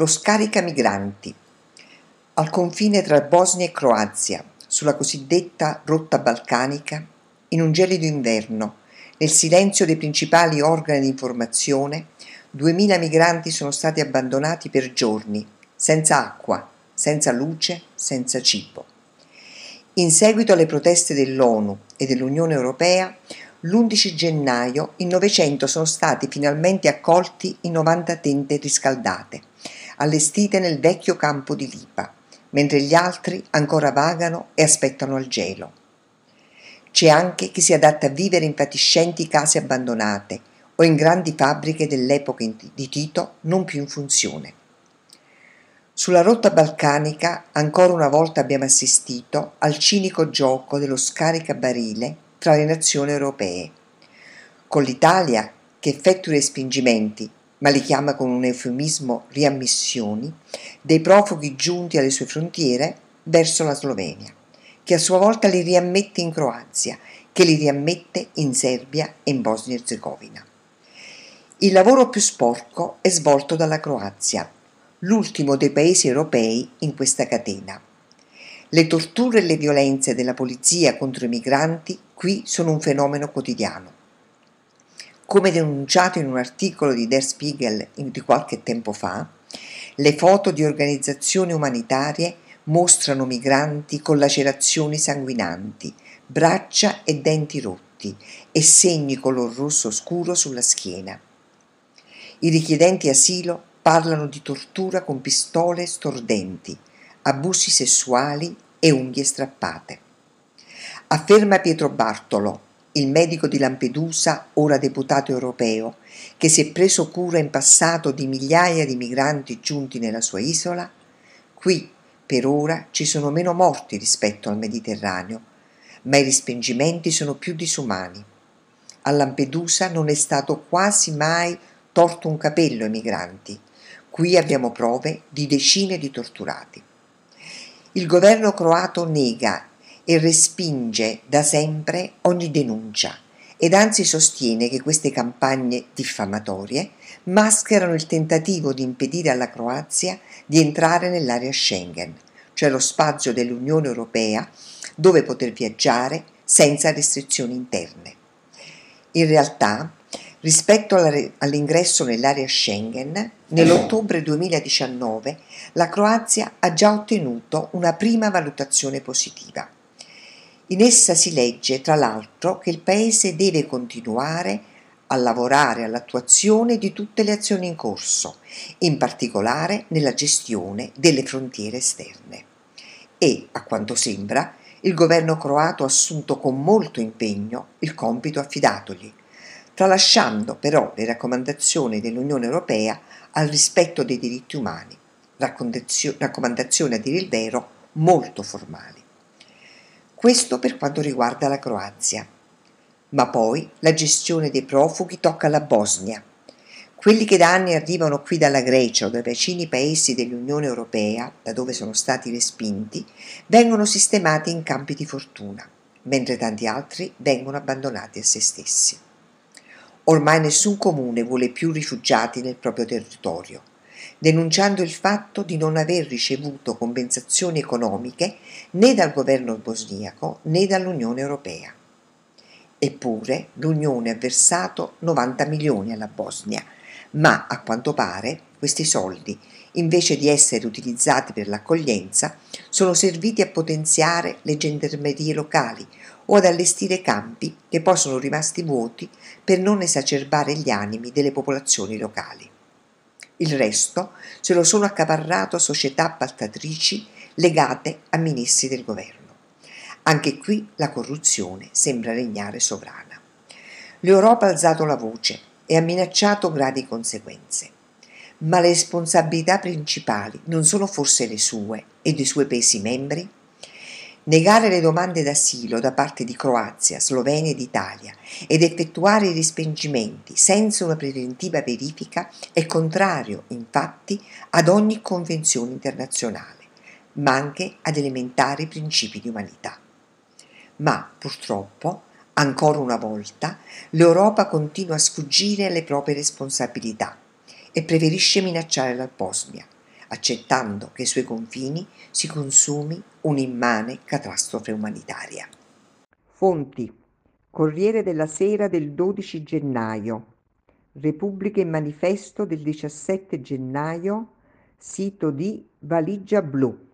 lo scarica migranti. Al confine tra Bosnia e Croazia, sulla cosiddetta rotta balcanica, in un gelido inverno, nel silenzio dei principali organi di informazione, 2000 migranti sono stati abbandonati per giorni, senza acqua, senza luce, senza cibo. In seguito alle proteste dell'ONU e dell'Unione Europea, l'11 gennaio in 900 sono stati finalmente accolti in 90 tende riscaldate, allestite nel vecchio campo di Lipa, mentre gli altri ancora vagano e aspettano il gelo. C'è anche chi si adatta a vivere in fatiscenti case abbandonate o in grandi fabbriche dell'epoca di Tito non più in funzione. Sulla rotta balcanica ancora una volta abbiamo assistito al cinico gioco dello scaricabarile tra le nazioni europee, con l'Italia che effettua i respingimenti ma li chiama con un eufemismo riammissioni, dei profughi giunti alle sue frontiere verso la Slovenia, che a sua volta li riammette in Croazia, che li riammette in Serbia e in Bosnia e Herzegovina. Il lavoro più sporco è svolto dalla Croazia, l'ultimo dei paesi europei in questa catena. Le torture e le violenze della polizia contro i migranti qui sono un fenomeno quotidiano. Come denunciato in un articolo di Der Spiegel di qualche tempo fa, le foto di organizzazioni umanitarie mostrano migranti con lacerazioni sanguinanti, braccia e denti rotti e segni color rosso scuro sulla schiena. I richiedenti asilo parlano di tortura con pistole stordenti, abusi sessuali e unghie strappate. Afferma Pietro Bartolo, il medico di Lampedusa, ora deputato europeo, che si è preso cura in passato di migliaia di migranti giunti nella sua isola, qui per ora ci sono meno morti rispetto al Mediterraneo, ma i respingimenti sono più disumani. A Lampedusa non è stato quasi mai torto un capello ai migranti. Qui abbiamo prove di decine di torturati. Il governo croato nega e respinge da sempre ogni denuncia ed anzi sostiene che queste campagne diffamatorie mascherano il tentativo di impedire alla Croazia di entrare nell'area Schengen, cioè lo spazio dell'Unione Europea dove poter viaggiare senza restrizioni interne. In realtà, rispetto all'ingresso nell'area Schengen, nell'ottobre 2019 la Croazia ha già ottenuto una prima valutazione positiva. In essa si legge, tra l'altro, che il Paese deve continuare a lavorare all'attuazione di tutte le azioni in corso, in particolare nella gestione delle frontiere esterne. E, a quanto sembra, il governo croato ha assunto con molto impegno il compito affidatogli, tralasciando però le raccomandazioni dell'Unione Europea al rispetto dei diritti umani, raccomandazioni a dire il vero molto formali. Questo per quanto riguarda la Croazia. Ma poi la gestione dei profughi tocca alla Bosnia. Quelli che da anni arrivano qui dalla Grecia o dai vicini paesi dell'Unione Europea, da dove sono stati respinti, vengono sistemati in campi di fortuna, mentre tanti altri vengono abbandonati a se stessi. Ormai nessun comune vuole più rifugiati nel proprio territorio denunciando il fatto di non aver ricevuto compensazioni economiche né dal governo bosniaco né dall'Unione Europea. Eppure l'Unione ha versato 90 milioni alla Bosnia, ma a quanto pare questi soldi, invece di essere utilizzati per l'accoglienza, sono serviti a potenziare le gendarmerie locali o ad allestire campi che poi sono rimasti vuoti per non esacerbare gli animi delle popolazioni locali. Il resto se lo sono accaparrato società appaltatrici legate a ministri del governo. Anche qui la corruzione sembra regnare sovrana. L'Europa ha alzato la voce e ha minacciato gravi conseguenze. Ma le responsabilità principali non sono forse le sue e dei suoi paesi membri? Negare le domande d'asilo da parte di Croazia, Slovenia ed Italia ed effettuare i respingimenti senza una preventiva verifica è contrario, infatti, ad ogni convenzione internazionale, ma anche ad elementari principi di umanità. Ma, purtroppo, ancora una volta, l'Europa continua a sfuggire alle proprie responsabilità e preferisce minacciare la Bosnia, accettando che ai suoi confini si consumi un'immane catastrofe umanitaria. Fonti. Corriere della Sera del 12 gennaio. Repubblica e Manifesto del 17 gennaio. Sito di Valigia Blu